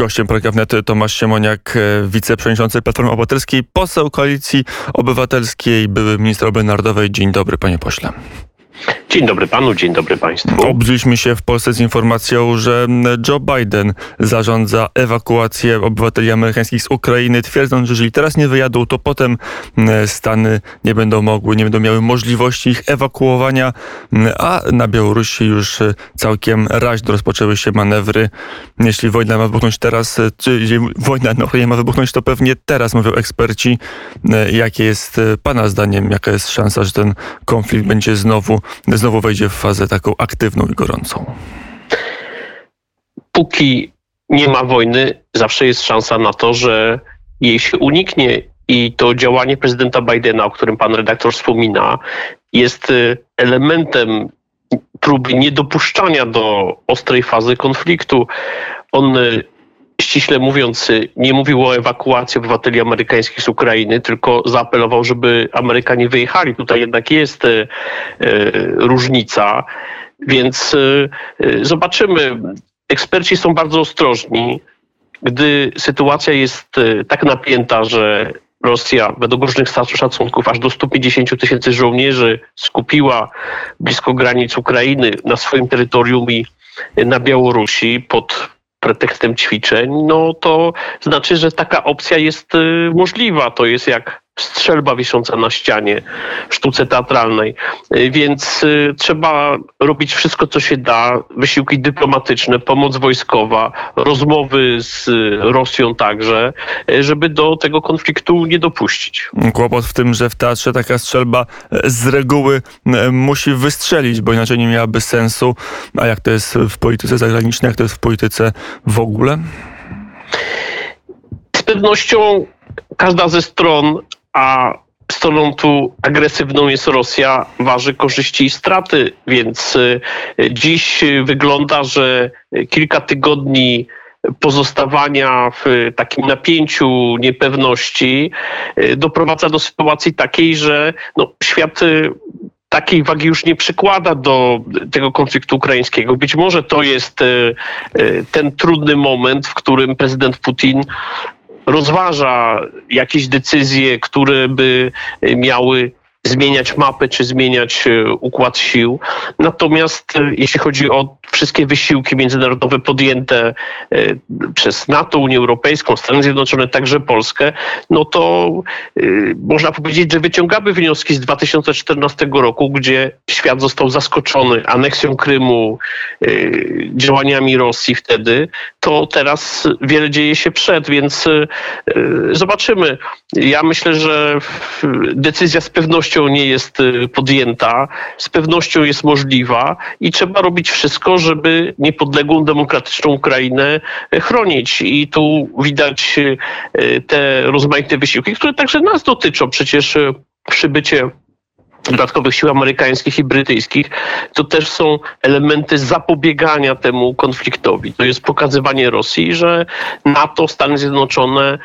Gościem programu Tomasz Siemoniak, e, wiceprzewodniczący Platformy Obywatelskiej, poseł Koalicji Obywatelskiej, były minister obrony narodowej. Dzień dobry, panie pośle. Dzień dobry panu, dzień dobry państwu. Obrzyliśmy się w Polsce z informacją, że Joe Biden zarządza ewakuację obywateli amerykańskich z Ukrainy, twierdząc, że jeżeli teraz nie wyjadą, to potem Stany nie będą mogły, nie będą miały możliwości ich ewakuowania, a na Białorusi już całkiem raźno rozpoczęły się manewry. Jeśli wojna ma wybuchnąć teraz, czy jeśli wojna na Ukrainie ma wybuchnąć, to pewnie teraz, mówią eksperci. Jakie jest pana zdaniem, jaka jest szansa, że ten konflikt będzie znowu znowu wejdzie w fazę taką aktywną i gorącą? Póki nie ma wojny, zawsze jest szansa na to, że jej się uniknie i to działanie prezydenta Bidena, o którym pan redaktor wspomina, jest y, elementem próby niedopuszczania do ostrej fazy konfliktu. On y, ściśle mówiąc, nie mówił o ewakuacji obywateli amerykańskich z Ukrainy, tylko zaapelował, żeby Amerykanie wyjechali. Tutaj jednak jest e, różnica, więc e, zobaczymy. Eksperci są bardzo ostrożni. Gdy sytuacja jest tak napięta, że Rosja według różnych szacunków aż do 150 tysięcy żołnierzy skupiła blisko granic Ukrainy na swoim terytorium i na Białorusi pod pretekstem ćwiczeń, no to znaczy, że taka opcja jest y, możliwa. To jest jak strzelba wisząca na ścianie w sztuce teatralnej. Y, więc y, trzeba robić wszystko, co się da, wysiłki dyplomatyczne, pomoc wojskowa, rozmowy z Rosją także, y, żeby do tego konfliktu nie dopuścić. Kłopot w tym, że w teatrze taka strzelba z reguły musi wystrzelić, bo inaczej nie miałaby sensu. A jak to jest w polityce zagranicznej, jak to jest w polityce w ogóle? Z pewnością każda ze stron a stroną tu agresywną jest Rosja, waży korzyści i straty, więc y, dziś wygląda, że kilka tygodni pozostawania w takim napięciu, niepewności y, doprowadza do sytuacji takiej, że no, świat y, takiej wagi już nie przykłada do tego konfliktu ukraińskiego. Być może to jest ten trudny moment, w którym prezydent Putin rozważa jakieś decyzje, które by miały zmieniać mapę czy zmieniać e, układ sił. Natomiast e, jeśli chodzi o wszystkie wysiłki międzynarodowe podjęte e, przez NATO, Unię Europejską, Stany Zjednoczone, także Polskę, no to można powiedzieć, że wyciągamy wnioski z 2014 roku, gdzie świat został zaskoczony aneksją Krymu, działaniami Rosji wtedy, to teraz wiele dzieje się przed, więc zobaczymy. Ja myślę, że decyzja z pewnością pewnością nie jest y, podjęta, z pewnością jest możliwa i trzeba robić wszystko, żeby niepodległą, demokratyczną Ukrainę y, chronić. I tu widać y, te rozmaite wysiłki, które także nas dotyczą. Przecież przybycie dodatkowych sił amerykańskich i brytyjskich, to też są elementy zapobiegania temu konfliktowi. To jest pokazywanie Rosji, że NATO, Stany Zjednoczone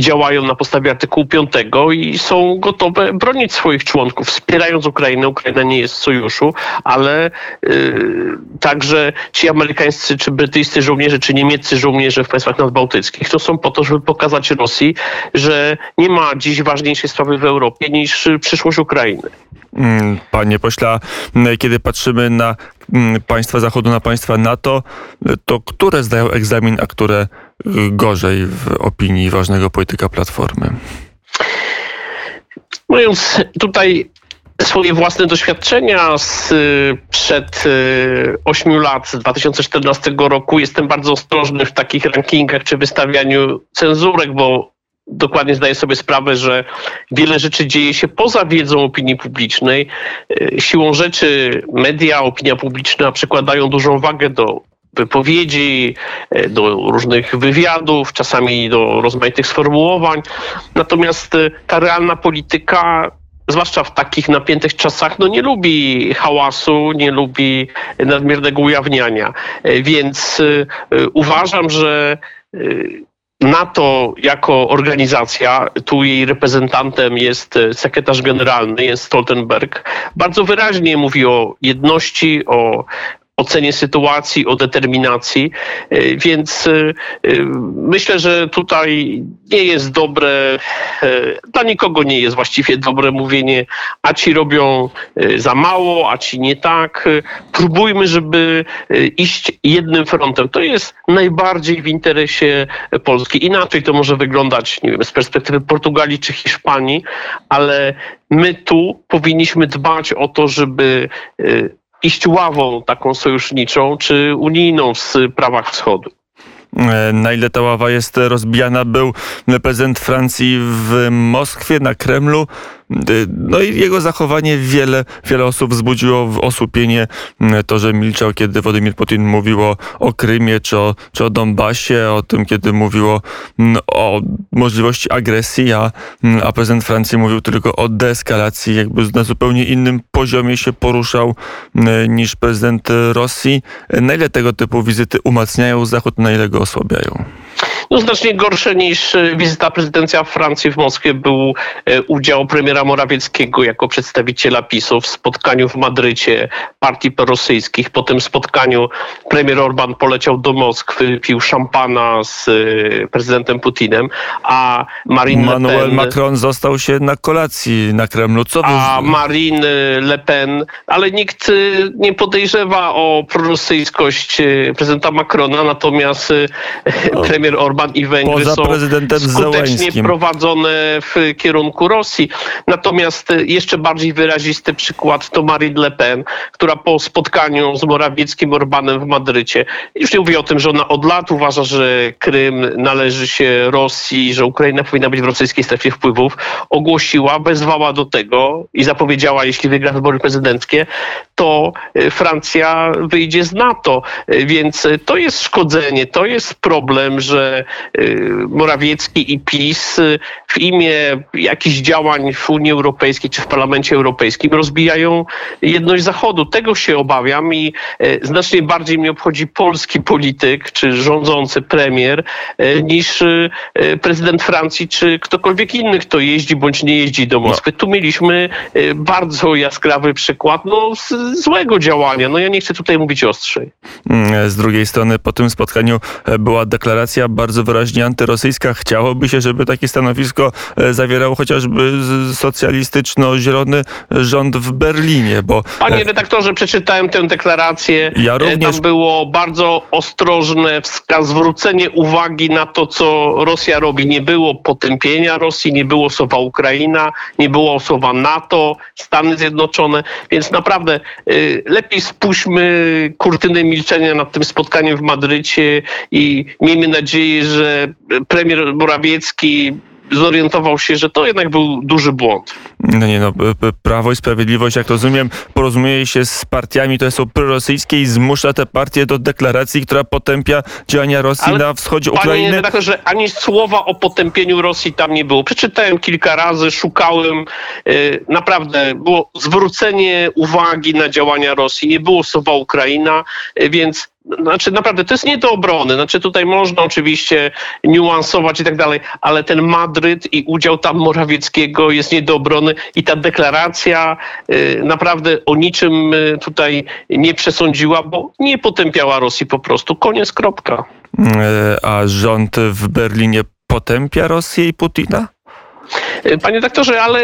działają na podstawie artykułu 5 i są gotowe bronić swoich członków, wspierając Ukrainę. Ukraina nie jest w sojuszu, ale yy, także ci amerykańscy, czy brytyjscy żołnierze, czy niemieccy żołnierze w państwach nadbałtyckich, to są po to, żeby pokazać Rosji, że nie ma dziś ważniejszej sprawy w Europie niż przyszłość Ukrainy. Mm, panie pośle, kiedy patrzymy na państwa Zachodu, na państwa NATO, to które zdają egzamin, a które gorzej w opinii ważnego polityka Platformy? Mówiąc tutaj swoje własne doświadczenia z przed 8 lat, z 2014 roku, jestem bardzo ostrożny w takich rankingach czy wystawianiu cenzurek, bo dokładnie zdaję sobie sprawę, że wiele rzeczy dzieje się poza wiedzą opinii publicznej. Siłą rzeczy media, opinia publiczna przykładają dużą wagę do wypowiedzi, e, do różnych wywiadów, czasami do rozmaitych sformułowań. Natomiast e, ta realna polityka zwłaszcza w takich napiętych czasach, no nie lubi hałasu, nie lubi nadmiernego ujawniania. E, więc uważam, że NATO jako organizacja, tu jej reprezentantem jest sekretarz generalny, jest Stoltenberg, bardzo wyraźnie mówi o jedności, o ocenie sytuacji, o determinacji. Więc myślę, że tutaj nie jest dobre, dla nikogo nie jest właściwie dobre mówienie, a ci robią za mało, a ci nie tak. Próbujmy, żeby iść jednym frontem. To jest najbardziej w interesie Polski. Inaczej to może wyglądać, nie wiem, z perspektywy Portugalii czy Hiszpanii, ale my tu powinniśmy dbać o to, żeby iść ławą taką sojuszniczą czy unijną w sprawach wschodu. E, na ile ta ława jest rozbijana, był prezydent Francji w Moskwie, na Kremlu. Y, no i jego zachowanie wiele, wiele osób wzbudziło w osłupienie. Y, to, że milczał, kiedy Władimir Putin mówił o, o Krymie czy o, czy o Donbasie, o tym, kiedy mówiło mm, o możliwości agresji, a, mm, a prezydent Francji mówił tylko o deeskalacji, jakby na zupełnie innym poziomie się poruszał y, niż prezydent Rosji. Na ile tego typu wizyty umacniają Zachód, na ile go osłabiają? No, znacznie gorsze niż e, wizyta prezydencja Francji w Moskwie był e, udział premiera Morawieckiego jako przedstawiciela PiSu w spotkaniu w Madrycie partii prorosyjskich. Po tym spotkaniu premier Orban poleciał do Moskwy, pił szampana z e, prezydentem Putinem, a Marine Manuel Le Pen... Macron został się na kolacji na Kremlu. Co a Marine Le Pen, ale nikt nie podejrzewa o prorosyjskość prezydenta Macrona, natomiast no. premier Orban Orban i Węgry Poza są prezydentem skutecznie Zełęskim. prowadzone w kierunku Rosji. Natomiast jeszcze bardziej wyrazisty przykład to Marine Le Pen, która po spotkaniu z Morawieckim Orbanem w Madrycie, już nie mówię o tym, że ona od lat uważa, że Krym należy się Rosji, że Ukraina powinna być w rosyjskiej strefie wpływów, ogłosiła, wezwała do tego i zapowiedziała, jeśli wygra wybory prezydenckie, to e, Francja wyjdzie z NATO. E, więc to jest szkodzenie, to jest problem, że Morawiecki i PiS w imię jakichś działań w Unii Europejskiej czy w Parlamencie Europejskim rozbijają jedność Zachodu. Tego się obawiam i znacznie bardziej mnie obchodzi polski polityk czy rządzący premier niż prezydent Francji czy ktokolwiek inny, kto jeździ bądź nie jeździ do Moskwy. Tu mieliśmy bardzo jaskrawy przykład no, złego działania. No ja nie chcę tutaj mówić ostrzej. Mm, z drugiej strony po tym spotkaniu e, była deklaracja bardzo wyraźnie antyrosyjska. Chciałoby się, żeby takie stanowisko e, zawierało chociażby socjalistyczno-zielony rząd w Berlinie, bo... Panie redaktorze, przeczytałem tę deklarację. Ja również... Tam było bardzo ostrożne zwrócenie uwagi na to, co Rosja robi. Nie było potępienia Rosji, nie było słowa Ukraina, nie było słowa NATO, Stany Zjednoczone, więc naprawdę lepiej spuśćmy kurtynę milczenia nad tym spotkaniem w Madrycie i miejmy nadzieję, że premier Morawiecki zorientował się, że to jednak był duży błąd. No nie no, Prawo i Sprawiedliwość, jak rozumiem, porozumieje się z partiami, które są prorosyjskie i zmusza te partie do deklaracji, która potępia działania Rosji Ale na wschodzie panie Ukrainy. Panie że ani słowa o potępieniu Rosji tam nie było. Przeczytałem kilka razy, szukałem. Yy, naprawdę było zwrócenie uwagi na działania Rosji. Nie było słowa Ukraina, yy, więc znaczy naprawdę to jest nie do obrony. Znaczy tutaj można oczywiście niuansować i tak dalej, ale ten Madryt i udział tam Morawieckiego jest nie do obrony i ta deklaracja y, naprawdę o niczym y, tutaj nie przesądziła, bo nie potępiała Rosji po prostu. Koniec, kropka. Y, a rząd w Berlinie potępia Rosję i Putina? Panie doktorze, ale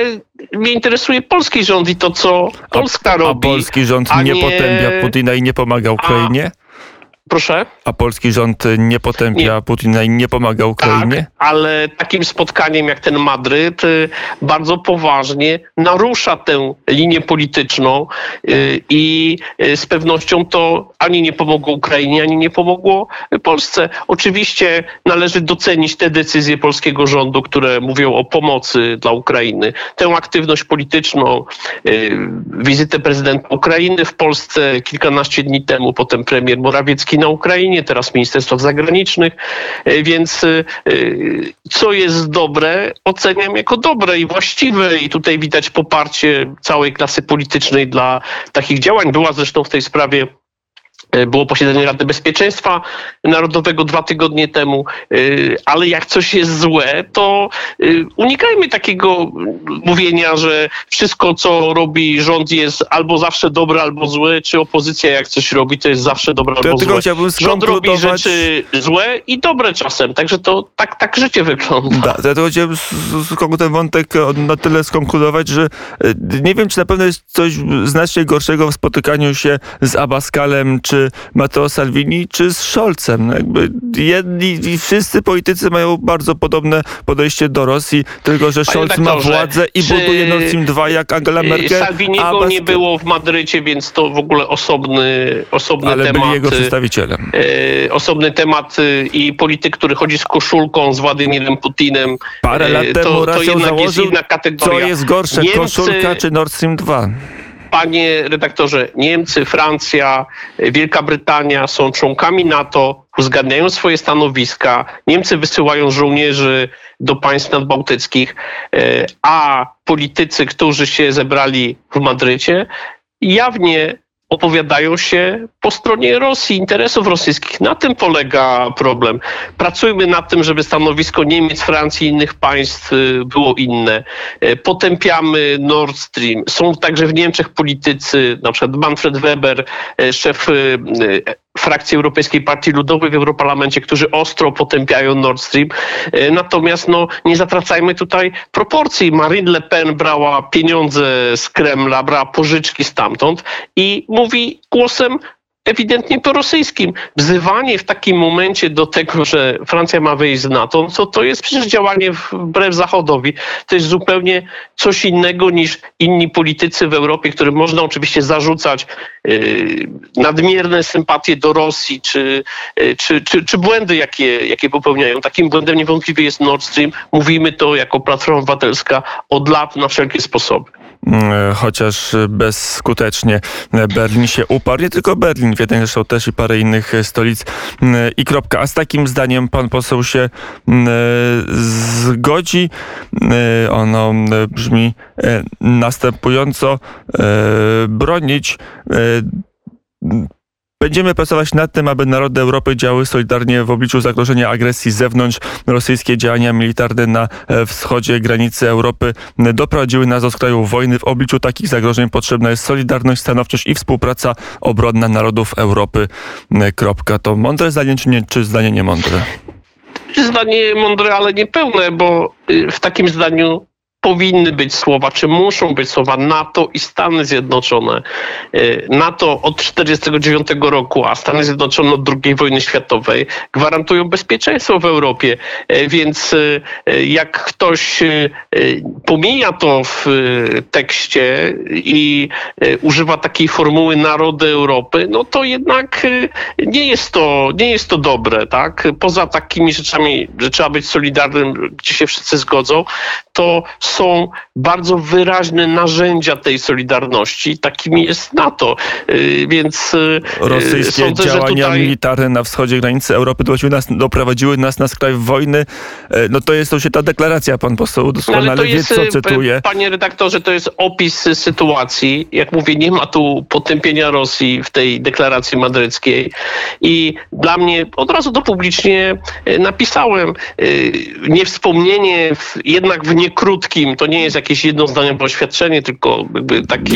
mnie interesuje polski rząd i to, co Polska a, robi. A polski rząd nie, nie potępia Putina i nie pomaga Ukrainie? A Proszę? A polski rząd nie potępia nie. Putina i nie pomaga Ukrainie? Tak, ale takim spotkaniem jak ten Madryt y, bardzo poważnie narusza tę linię polityczną y, i y, z pewnością to ani nie pomogło Ukrainie, ani nie pomogło Polsce. Oczywiście należy docenić te decyzje polskiego rządu, które mówią o pomocy dla Ukrainy. Tę aktywność polityczną, wizytę prezydenta Ukrainy w Polsce kilkanaście dni temu, potem premier Morawiecki na Ukrainie, teraz Ministerstwa Zagranicznych, e, więc e, co jest dobre, oceniam jako dobre i właściwe i tutaj widać poparcie całej klasy politycznej dla takich działań. Była zresztą w tej sprawie E, było posiedzenie Rady Bezpieczeństwa Narodowego dwa tygodnie temu, e, ale jak coś jest złe, to e, unikajmy takiego mówienia, że wszystko, co robi rząd jest albo zawsze dobre, albo złe, czy opozycja jak coś robi, to jest zawsze dobre to albo ja złe. Rząd robi rzeczy złe i dobre czasem, także to tak, tak życie wygląda. Da, ja to chciałem ten wątek na tyle skonkludować, że nie wiem, czy na pewno jest coś znacznie gorszego w spotykaniu się z Abaskalem, czy Matteo Salvini, czy z Scholzem. Jakby jedni wszyscy politycy mają bardzo podobne podejście do Rosji, tylko że Scholz ma władzę i buduje Nord Stream 2 jak Angela Merkel. Salviniego Abbas... nie było w Madrycie, więc to w ogóle osobny, osobny Ale temat. byli jego przedstawicielem. E, osobny temat i polityk, który chodzi z koszulką z Władimirem Putinem. Parę lat temu to, to jednak założył, jest inna kategoria. Co jest gorsze, Niemcy... koszulka czy Nord Stream 2? Panie redaktorze, Niemcy, Francja, Wielka Brytania są członkami NATO, uzgadniają swoje stanowiska. Niemcy wysyłają żołnierzy do państw nadbałtyckich, e, a politycy, którzy się zebrali w Madrycie, jawnie opowiadają się po stronie Rosji, interesów rosyjskich. Na tym polega problem. Pracujmy nad tym, żeby stanowisko Niemiec, Francji i innych państw y, było inne. Y, potępiamy Nord Stream. Są także w Niemczech politycy, na przykład Manfred Weber, y, szef frakcji Europejskiej Partii Ludowej w Europarlamencie, którzy ostro potępiają Nord Stream. E, natomiast no, nie zatracajmy tutaj proporcji. Marine Le Pen brała pieniądze z Kremla, brała pożyczki stamtąd i mówi głosem ewidentnie prorosyjskim. Wzywanie w takim momencie do tego, że Francja ma wyjść z NATO, no to, to jest przecież działanie wbrew Zachodowi. To jest zupełnie coś innego niż inni politycy w Europie, którym można oczywiście zarzucać yy, nadmierne sympatie do Rosji, czy, yy, czy, czy, czy, błędy, jakie, jakie popełniają. Takim błędem niewątpliwie jest Nord Stream. Mówimy to jako Platforma Obywatelska od lat na wszelkie sposoby. Mm, chociaż bezskutecznie Berlin się uparł. Nie tylko Berlin, Wiedeń zresztą też i parę innych stolic mm, i kropka. A z takim zdaniem pan poseł się mm, zgodzi. Ono brzmi e, następująco. E, bronić e, Będziemy pracować nad tym, aby narody Europy działały solidarnie w obliczu zagrożenia agresji z zewnątrz. Rosyjskie działania militarne na e, wschodzie granicy Europy doprowadziły nas do skraju wojny. W obliczu takich zagrożeń potrzebna jest solidarność, stanowczość i współpraca obronna narodów Europy. E, kropka. To mądre zdanie, czy, nie, czy zdanie niemądre? Zdanie mądre, ale niepełne, bo y, w takim zdaniu powinny być słowa, czy muszą być słowa NATO i Stany Zjednoczone. E, NATO od 1949 roku, a Stany Zjednoczone od II wojny światowej gwarantują bezpieczeństwo w Europie, e, więc e, jak ktoś pomija to w tekście i używa takiej formuły narody Europy, no to jednak nie jest to, nie jest to dobre, tak? Poza takimi rzeczami, że trzeba być solidarnym, gdzie się wszyscy zgodzą, to są bardzo wyraźne narzędzia tej solidarności. Takimi jest NATO. Y, więc y, rosyjskie sądzę, działania tutaj... militarne na wschodzie granicy Europy doprowadziły nas, doprowadziły nas na skraj wojny. E, no to jest to się ta deklaracja, pan poseł doskonale Ale to wie, co y, cytuje. Panie redaktorze, to jest opis sytuacji. Jak mówię, nie ma tu potępienia Rosji w tej deklaracji madryckiej. I dla mnie od razu to publicznie napisałem. Niewspomnienie w, jednak w niekrótkim, to nie jest jakieś jednozdaniowe oświadczenie, tylko jakby taki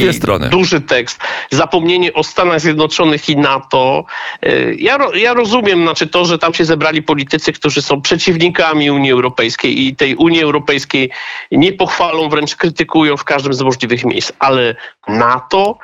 duży tekst. Zapomnienie o Stanach Zjednoczonych i NATO. E, ja, ja rozumiem znaczy to, że tam się zebrali politycy, którzy są przeciwnikami Unii Europejskiej i tej Unii Europejskiej nie pochwalą, wręcz krytykują w każdym z możliwych miejsc, ale NATO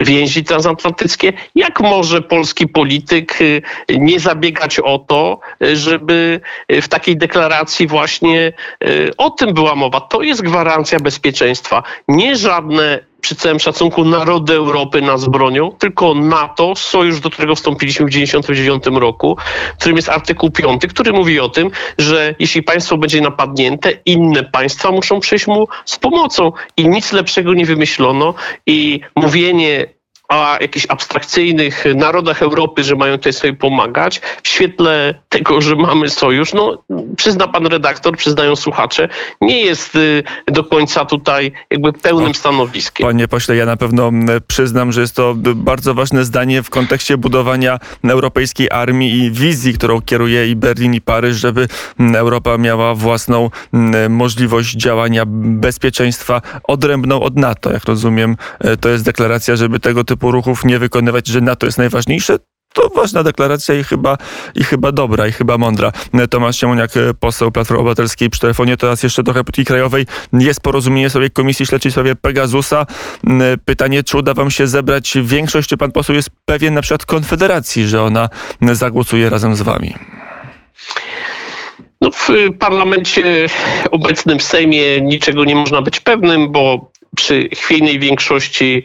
więzi transatlantyckie. Jak może polski polityk y, nie zabiegać o to, żeby w takiej deklaracji właśnie y, o tym była mowa? To jest gwarancja bezpieczeństwa. Nie żadne przy całym szacunku narody Europy nas bronią, tylko NATO, sojusz, do którego wstąpiliśmy w 1999 roku, w którym jest artykuł 5, który mówi o tym, że jeśli państwo będzie napadnięte, inne państwa muszą przyjść mu z pomocą. I nic lepszego nie wymyślono i mówienie o jakichś abstrakcyjnych narodach Europy, że mają tutaj sobie pomagać, w świetle tego, że mamy sojusz, no przyzna pan redaktor, przyznają słuchacze, nie jest y, do końca tutaj jakby pełnym stanowiskiem. Panie pośle, ja na pewno przyznam, że jest to bardzo ważne zdanie w kontekście budowania europejskiej armii i wizji, którą kieruje i Berlin i Paryż, żeby Europa miała własną możliwość działania bezpieczeństwa odrębną od NATO. Jak rozumiem, e, to jest deklaracja, żeby tego typu ruchów nie wykonywać, że NATO jest najważniejsze. To ważna deklaracja i chyba, i chyba dobra, i chyba mądra. Tomasz Siemoniak, poseł Platformy Obywatelskiej przy telefonie. Teraz jeszcze trochę polityki krajowej. Jest porozumienie sobie Komisji Śledczej w sprawie Pegasusa. Pytanie, czy uda wam się zebrać większość, czy pan poseł jest pewien na przykład Konfederacji, że ona zagłosuje razem z wami? No, w parlamencie obecnym w Sejmie niczego nie można być pewnym, bo przy chwiejnej większości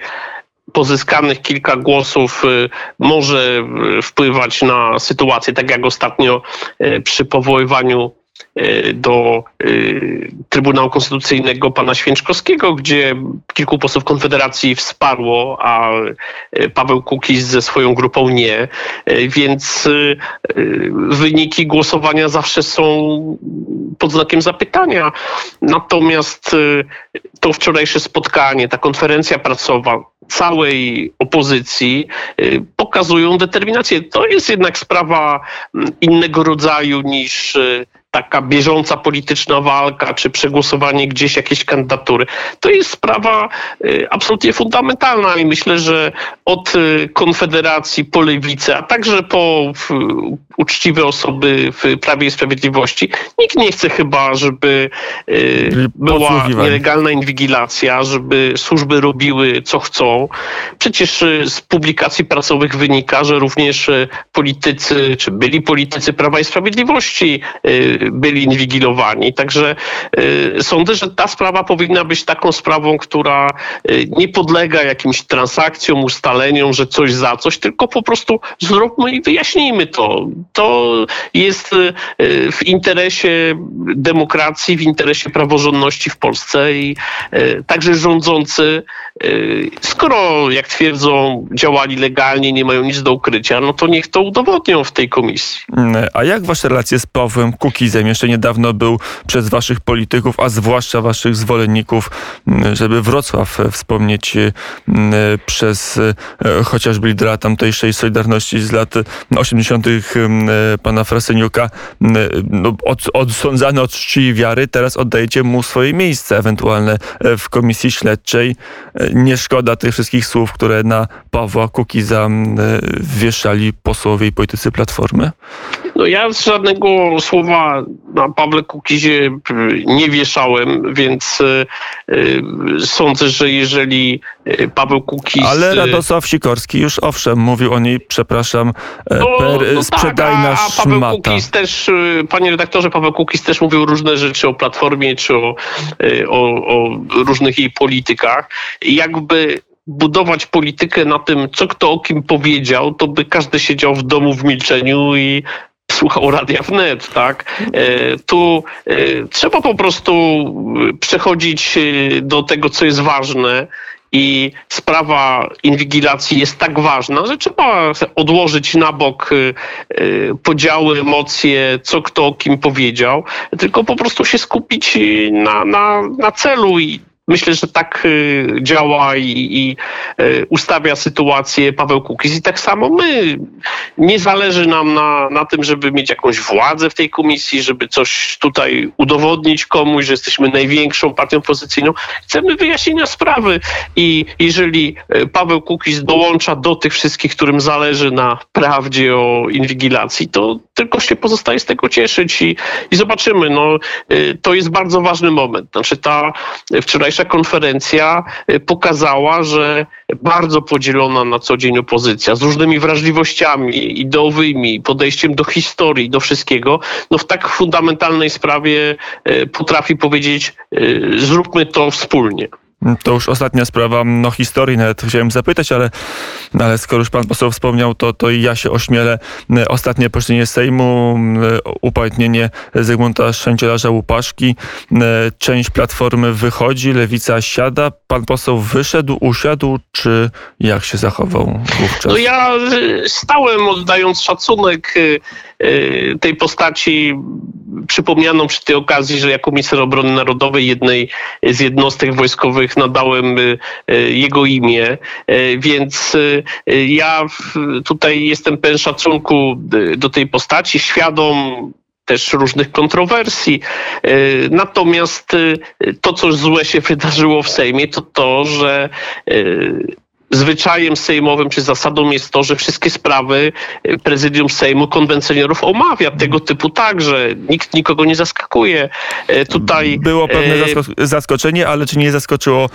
pozyskanych kilka głosów y, może y, wpływać na sytuację, tak jak ostatnio y, przy powoływaniu do Trybunału Konstytucyjnego pana Święczkowskiego, gdzie kilku posłów Konfederacji wsparło, a Paweł Kukiz ze swoją grupą nie. Więc wyniki głosowania zawsze są pod znakiem zapytania. Natomiast to wczorajsze spotkanie, ta konferencja pracowa, całej opozycji y, pokazują determinację. To jest jednak sprawa mm, innego rodzaju niż y, taka bieżąca polityczna walka, czy przegłosowanie gdzieś jakiejś kandydatury. To jest sprawa y, absolutnie fundamentalna i myślę, że od Konfederacji po Lewicę, a także po uczciwe osoby w Prawie i Sprawiedliwości, nikt nie chce chyba, żeby była nielegalna inwigilacja, żeby służby robiły co chcą, Przecież y, z publikacji prasowych wynika, że również y, politycy, czy byli politycy Prawa i Sprawiedliwości y, byli inwigilowani. Także sądzę, że ta sprawa powinna być taką sprawą, która nie podlega jakimś transakcjom, ustaleniom, że coś za coś, tylko po prostu zróbmy i wyjaśnijmy to. To jest w interesie demokracji, w interesie praworządności w Polsce i także rządzący, skoro, jak twierdzą, działali legalnie, nie mają nic do ukrycia, no to niech to udowodnią w tej komisji. A jak wasze relacje z Pawłem Kukizem? Jeszcze niedawno był przez waszych polityków, a zwłaszcza waszych zwolenników, żeby Wrocław wspomnieć przez e, chociażby lidera tamtejszej Solidarności z lat 80. pana Fraseniuka, no, od, odsądzany od czci i wiary, teraz oddajecie mu swoje miejsce ewentualne e, w komisji śledczej. E, nie szkoda tych wszystkich słów, które na Pawła Kukiza wieszali posłowie i politycy Platformy? No ja żadnego słowa na Pawle Kukizie nie wieszałem, więc y, sądzę, że jeżeli y, Paweł Kukiz... Ale Radosław Sikorski już owszem mówił o niej, przepraszam, e, no, per no sprzedajna tak, a, a Paweł szmata. Kukiz też, panie redaktorze, Paweł Kukiz też mówił różne rzeczy o Platformie, czy o, o, o różnych jej politykach. Jakby budować politykę na tym, co kto o kim powiedział, to by każdy siedział w domu w milczeniu i słuchał radia wnet, tak? E, tu e, trzeba po prostu przechodzić e, do tego, co jest ważne i sprawa inwigilacji jest tak ważna, że trzeba odłożyć na bok podziały, emocje, co kto o kim powiedział, tylko po prostu się skupić na, na, na celu i Myślę, że tak y, działa i, i, y, ustawia sytuację Paweł Kukiz i tak samo my. Nie zależy nam na, na tym, żeby mieć jakąś władzę w tej komisji, żeby coś tutaj udowodnić komuś, że jesteśmy największą partią opozycyjną. Chcemy wyjaśnienia sprawy i jeżeli y, Paweł Kukiz dołącza do tych wszystkich, którym zależy na prawdzie o inwigilacji, to tylko się pozostaje z tego cieszyć i, i zobaczymy. No, to jest bardzo ważny moment. Znaczy ta wczorajsza wczorajsza konferencja y, pokazała, że bardzo podzielona na co dzień opozycja z różnymi wrażliwościami ideowymi, podejściem do historii, do wszystkiego, no w tak fundamentalnej sprawie y, potrafi powiedzieć, y, zróbmy to wspólnie. To już ostatnia sprawa, no historii nawet chciałem zapytać, ale, ale skoro już pan poseł wspomniał, to, to i ja się ośmielę. Ostatnie posiedzenie Sejmu, upamiętnienie Zygmunta Szczęcielarza Łupaszki. Część Platformy wychodzi, Lewica siada. Pan poseł wyszedł, usiadł, czy jak się zachował wówczas? No ja stałem oddając szacunek tej postaci przypomniano przy tej okazji, że jako minister obrony narodowej jednej z jednostek wojskowych nadałem y, y, jego imię, y, więc ja tutaj jestem pełen szacunku do tej postaci, świadom też różnych kontrowersji. Natomiast to, co złe się wydarzyło w Sejmie, to to, że zwyczajem sejmowym czy zasadą jest to, że wszystkie sprawy y, prezydium Sejmu konwencjonerów omawia. Tego typu także. Nikt nikogo nie zaskakuje. Y, tutaj było pewne y, zaskoczenie, ale czy nie zaskoczyło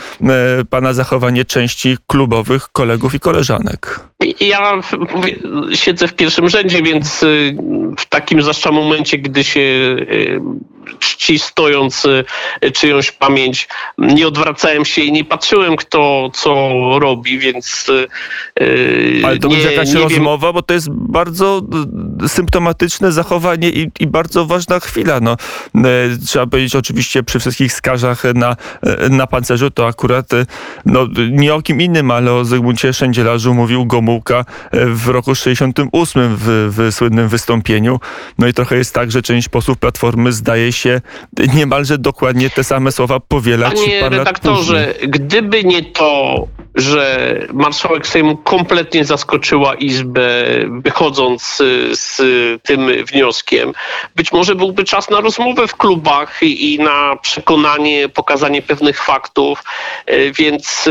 pana zachowanie części klubowych kolegów i koleżanek? Ja siedzę w pierwszym rzędzie, więc w takim zwłaszcza momencie, gdy się czci stojąc czyjąś pamięć, nie odwracałem się i nie patrzyłem kto co robi, więc... Ale to nie, będzie jakaś rozmowa, wiem. bo to jest bardzo y, symptomatyczne zachowanie i, i bardzo ważna chwila. No, y, trzeba powiedzieć oczywiście przy wszystkich skażach na, y, na pancerzu, to akurat no, nie o kim innym, ale o Zygmuncie Szędzielarzu mówił Gomułka w roku 68 w, w słynnym wystąpieniu. No i trochę jest tak, że część posłów Platformy zdaje się niemalże dokładnie te same słowa powielać Panie redaktorze, gdyby nie to, że marszałek Sejmu kompletnie zaskoczyła Izbę, wychodząc z tym wnioskiem. Być może byłby czas na rozmowę w klubach i na przekonanie, pokazanie pewnych faktów, e, więc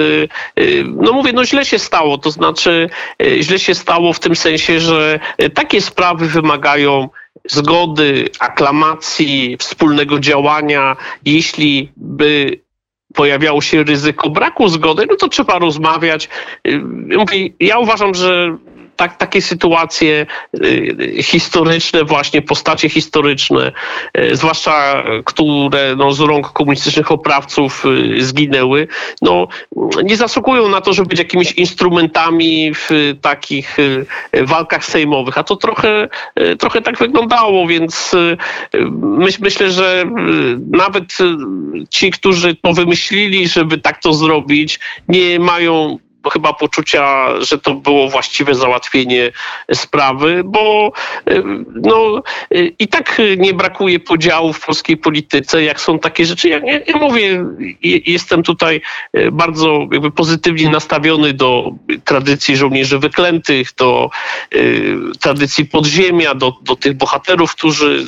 e, no mówię, no źle się stało, to znaczy e, źle się stało w tym sensie, że takie sprawy wymagają zgody, aklamacji, wspólnego działania. Jeśli by pojawiało się ryzyko braku zgody, no to trzeba rozmawiać. Mówię, ja uważam, że tak, takie sytuacje y, historyczne, właśnie postacie historyczne, y, zwłaszcza które no, z rąk komunistycznych oprawców y, zginęły, no, nie zasługują na to, żeby być jakimiś instrumentami w takich walkach sejmowych. A to trochę, trochę tak wyglądało, więc myśl, myślę, że nawet ci, którzy to wymyślili, żeby tak to zrobić, nie mają chyba poczucia, że to było właściwe załatwienie sprawy, bo y, no, y, i tak nie brakuje podziałów w polskiej polityce, jak są takie rzeczy. Ja, ja, mówię, jestem tutaj y, bardzo jakby pozytywnie nastawiony do tradycji żołnierzy wyklętych, do tradycji podziemia, do, do tych bohaterów, którzy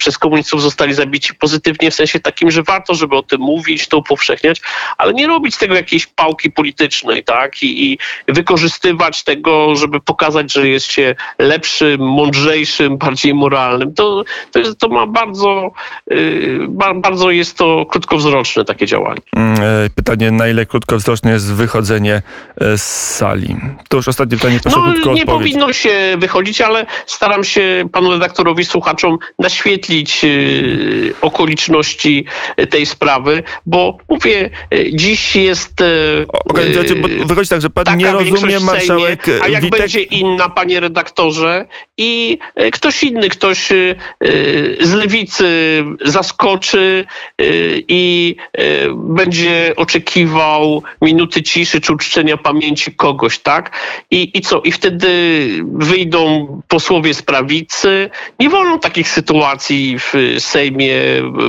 przez komunistów zostali zabici pozytywnie w sensie takim, że warto, żeby o tym mówić, to upowszechniać, ale nie robić tego jakiejś pałki politycznej, tak? I, i wykorzystywać tego, żeby pokazać, że jest się lepszym, mądrzejszym, bardziej moralnym. To, to, jest, to ma bardzo, yy, bardzo jest to krótkowzroczne takie działanie. Mm, e, pytanie, na ile krótkowzroczne jest wychodzenie e, z sali? To już ostatnie pytanie, proszę no, krótko nie odpowiedź. powinno się wychodzić, ale staram się panu redaktorowi, słuchaczom naświetlić wyświetlić y, okoliczności tej sprawy, bo mówię, y, dziś jest... Y, okay, znaczy, wychodzi tak, że pan nie rozumie marszałek Sejmie, A jak Witek... będzie inna, panie redaktorze, i ktoś inny, ktoś z lewicy zaskoczy i będzie oczekiwał minuty ciszy czy uczczenia pamięci kogoś, tak? I, i co? I wtedy wyjdą posłowie z prawicy. Nie wolno takich sytuacji w Sejmie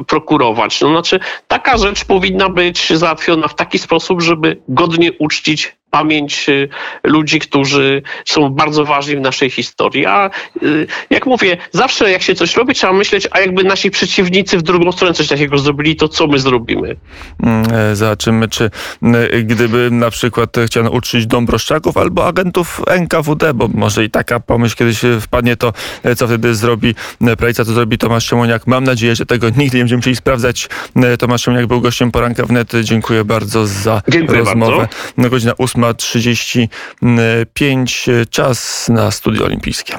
prokurować. No, znaczy, taka rzecz powinna być załatwiona w taki sposób, żeby godnie uczcić pamięć y, ludzi, którzy są bardzo ważni w naszej historii. A y, jak mówię, zawsze jak się coś robi, trzeba myśleć, a jakby nasi przeciwnicy w drugą stronę coś takiego zrobili, to co my zrobimy? Mm, e, zobaczymy, czy gdyby na przykład chciano uczyć Dąbrowszczaków albo agentów NKWD, bo może i taka pomyśl kiedyś wpadnie, to e, co wtedy zrobi e, Prejca, to zrobi Tomasz Siemoniak. Mam nadzieję, że tego nigdy nie będziemy musieli sprawdzać. Tomasz Siemoniak był gościem poranka wnet. Dziękuję bardzo za Dziękuję rozmowę. Bardzo. Godzina 8 8.35 czas na studio olimpijskie.